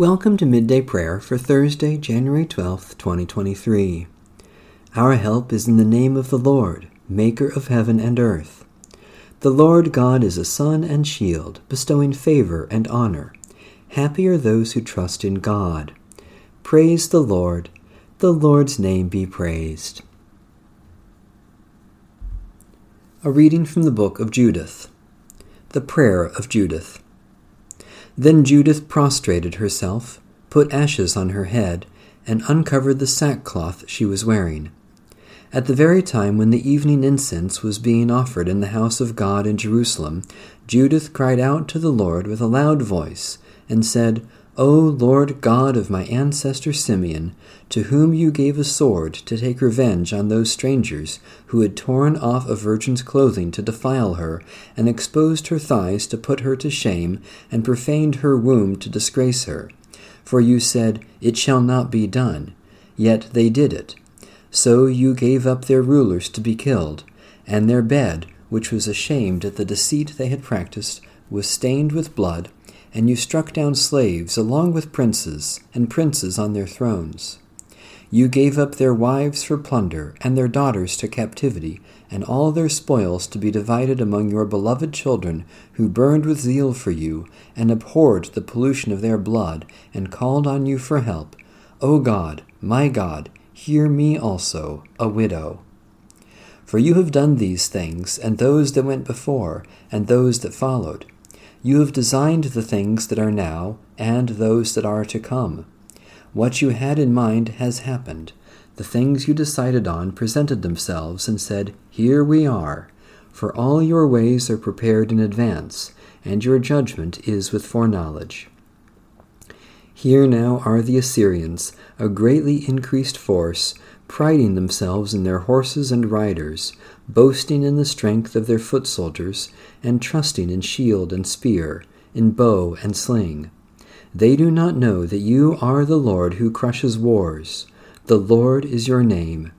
Welcome to Midday Prayer for Thursday, January 12th, 2023. Our help is in the name of the Lord, Maker of heaven and earth. The Lord God is a sun and shield, bestowing favor and honor. Happy are those who trust in God. Praise the Lord. The Lord's name be praised. A reading from the book of Judith. The prayer of Judith. Then Judith prostrated herself, put ashes on her head, and uncovered the sackcloth she was wearing. At the very time when the evening incense was being offered in the house of God in Jerusalem, Judith cried out to the Lord with a loud voice, and said, O Lord God of my ancestor Simeon, to whom you gave a sword to take revenge on those strangers who had torn off a virgin's clothing to defile her, and exposed her thighs to put her to shame, and profaned her womb to disgrace her. For you said, It shall not be done. Yet they did it. So you gave up their rulers to be killed, and their bed, which was ashamed at the deceit they had practiced, was stained with blood and you struck down slaves along with princes, and princes on their thrones. You gave up their wives for plunder, and their daughters to captivity, and all their spoils to be divided among your beloved children, who burned with zeal for you, and abhorred the pollution of their blood, and called on you for help. O God, my God, hear me also, a widow. For you have done these things, and those that went before, and those that followed you have designed the things that are now and those that are to come. What you had in mind has happened. The things you decided on presented themselves and said, Here we are. For all your ways are prepared in advance, and your judgment is with foreknowledge. Here now are the Assyrians, a greatly increased force, priding themselves in their horses and riders, boasting in the strength of their foot soldiers, and trusting in shield and spear, in bow and sling. They do not know that you are the Lord who crushes wars. The Lord is your name.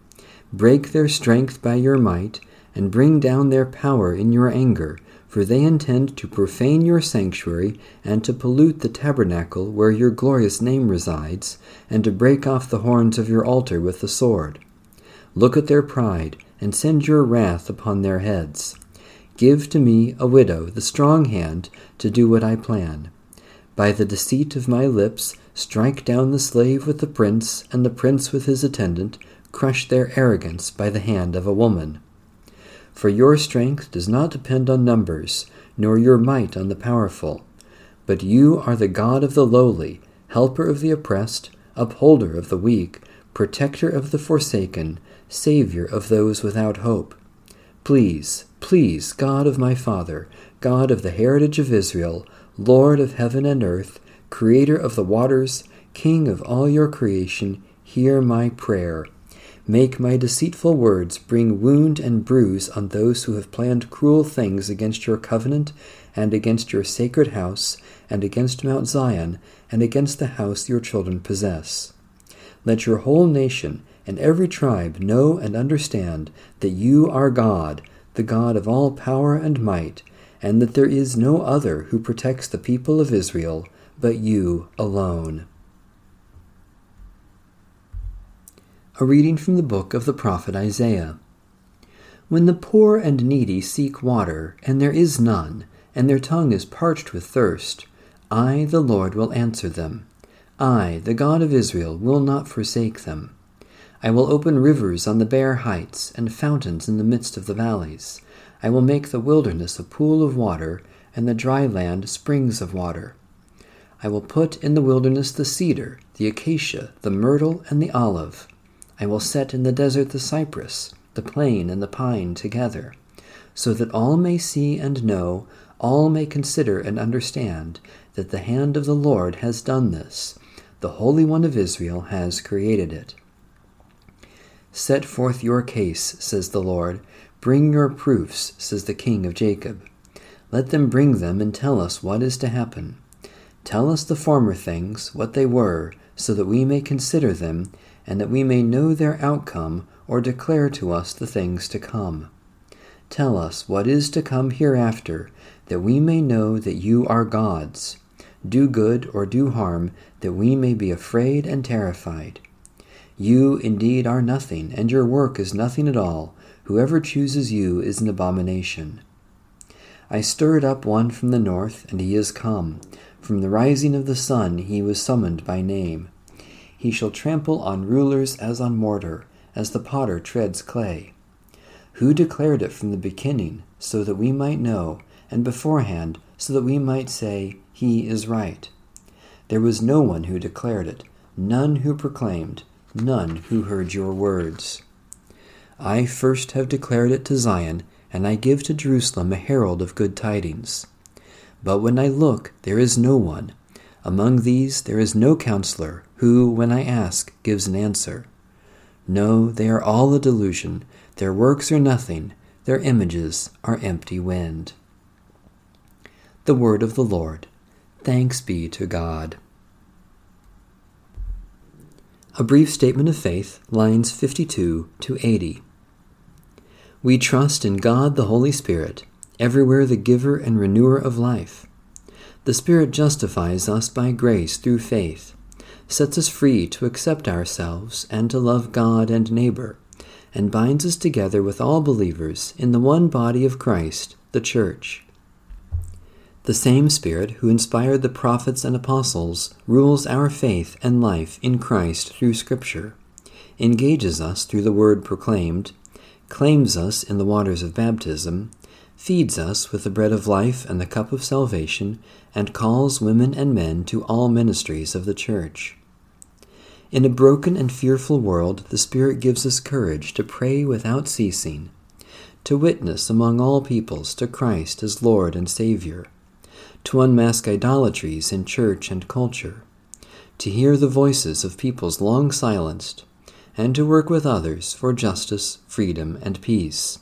Break their strength by your might, and bring down their power in your anger, for they intend to profane your sanctuary, and to pollute the tabernacle where your glorious name resides, and to break off the horns of your altar with the sword. Look at their pride, and send your wrath upon their heads. Give to me, a widow, the strong hand to do what I plan. By the deceit of my lips, strike down the slave with the prince, and the prince with his attendant, crush their arrogance by the hand of a woman. For your strength does not depend on numbers, nor your might on the powerful. But you are the God of the lowly, helper of the oppressed, upholder of the weak, protector of the forsaken, Savior of those without hope. Please, please, God of my Father, God of the heritage of Israel, Lord of heaven and earth, Creator of the waters, King of all your creation, hear my prayer. Make my deceitful words bring wound and bruise on those who have planned cruel things against your covenant, and against your sacred house, and against Mount Zion, and against the house your children possess. Let your whole nation and every tribe know and understand that you are God, the God of all power and might, and that there is no other who protects the people of Israel but you alone. A reading from the book of the prophet Isaiah. When the poor and needy seek water, and there is none, and their tongue is parched with thirst, I, the Lord, will answer them. I, the God of Israel, will not forsake them. I will open rivers on the bare heights, and fountains in the midst of the valleys. I will make the wilderness a pool of water, and the dry land springs of water. I will put in the wilderness the cedar, the acacia, the myrtle, and the olive. I will set in the desert the cypress, the plane, and the pine together, so that all may see and know, all may consider and understand, that the hand of the Lord has done this. The Holy One of Israel has created it. Set forth your case, says the Lord. Bring your proofs, says the King of Jacob. Let them bring them and tell us what is to happen. Tell us the former things, what they were, so that we may consider them and that we may know their outcome or declare to us the things to come. Tell us what is to come hereafter, that we may know that you are gods. Do good or do harm, that we may be afraid and terrified. You indeed are nothing, and your work is nothing at all. Whoever chooses you is an abomination. I stirred up one from the north, and he is come. From the rising of the sun he was summoned by name. He shall trample on rulers as on mortar, as the potter treads clay. Who declared it from the beginning, so that we might know, and beforehand, so that we might say, He is right? There was no one who declared it, none who proclaimed, none who heard your words. I first have declared it to Zion, and I give to Jerusalem a herald of good tidings. But when I look, there is no one. Among these there is no counselor, who, when I ask, gives an answer. No, they are all a delusion. Their works are nothing, their images are empty wind. The Word of the Lord. Thanks be to God. A brief statement of faith, lines 52 to 80. We trust in God the Holy Spirit, everywhere the giver and renewer of life. The Spirit justifies us by grace through faith, sets us free to accept ourselves and to love God and neighbor, and binds us together with all believers in the one body of Christ, the Church. The same Spirit who inspired the prophets and apostles rules our faith and life in Christ through Scripture, engages us through the word proclaimed, claims us in the waters of baptism, feeds us with the bread of life and the cup of salvation, and calls women and men to all ministries of the Church. In a broken and fearful world, the Spirit gives us courage to pray without ceasing, to witness among all peoples to Christ as Lord and Savior to unmask idolatries in church and culture, to hear the voices of peoples long silenced, and to work with others for justice, freedom, and peace.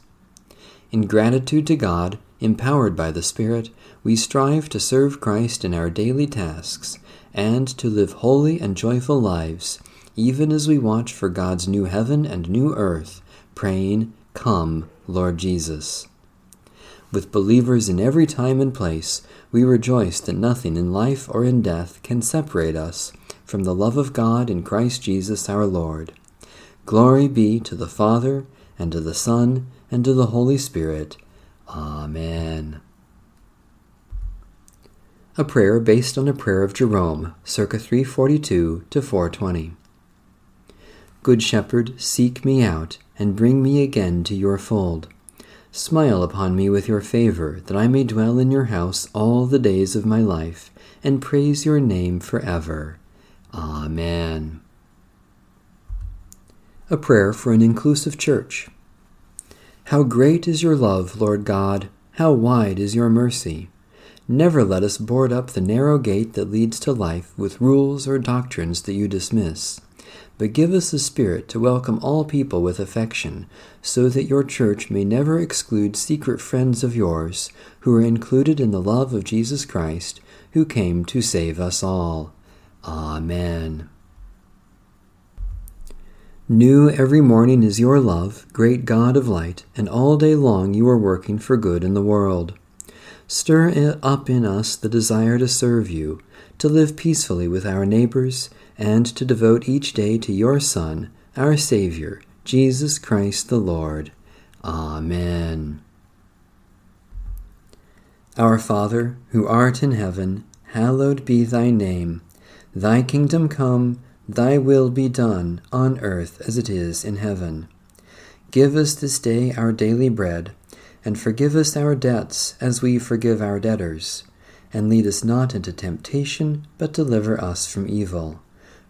In gratitude to God, empowered by the Spirit, we strive to serve Christ in our daily tasks and to live holy and joyful lives, even as we watch for God's new heaven and new earth, praying, Come, Lord Jesus. With believers in every time and place, we rejoice that nothing in life or in death can separate us from the love of God in Christ Jesus our Lord. Glory be to the Father, and to the Son, and to the Holy Spirit. Amen. A prayer based on a prayer of Jerome, circa 342 to 420. Good Shepherd, seek me out, and bring me again to your fold. Smile upon me with your favor, that I may dwell in your house all the days of my life, and praise your name forever. Amen. A prayer for an inclusive church. How great is your love, Lord God! How wide is your mercy! Never let us board up the narrow gate that leads to life with rules or doctrines that you dismiss but give us the spirit to welcome all people with affection, so that your church may never exclude secret friends of yours who are included in the love of Jesus Christ, who came to save us all. Amen. New every morning is your love, great God of light, and all day long you are working for good in the world. Stir up in us the desire to serve you, to live peacefully with our neighbors, and to devote each day to your Son, our Savior, Jesus Christ the Lord. Amen. Our Father, who art in heaven, hallowed be thy name. Thy kingdom come, thy will be done, on earth as it is in heaven. Give us this day our daily bread, and forgive us our debts as we forgive our debtors. And lead us not into temptation, but deliver us from evil.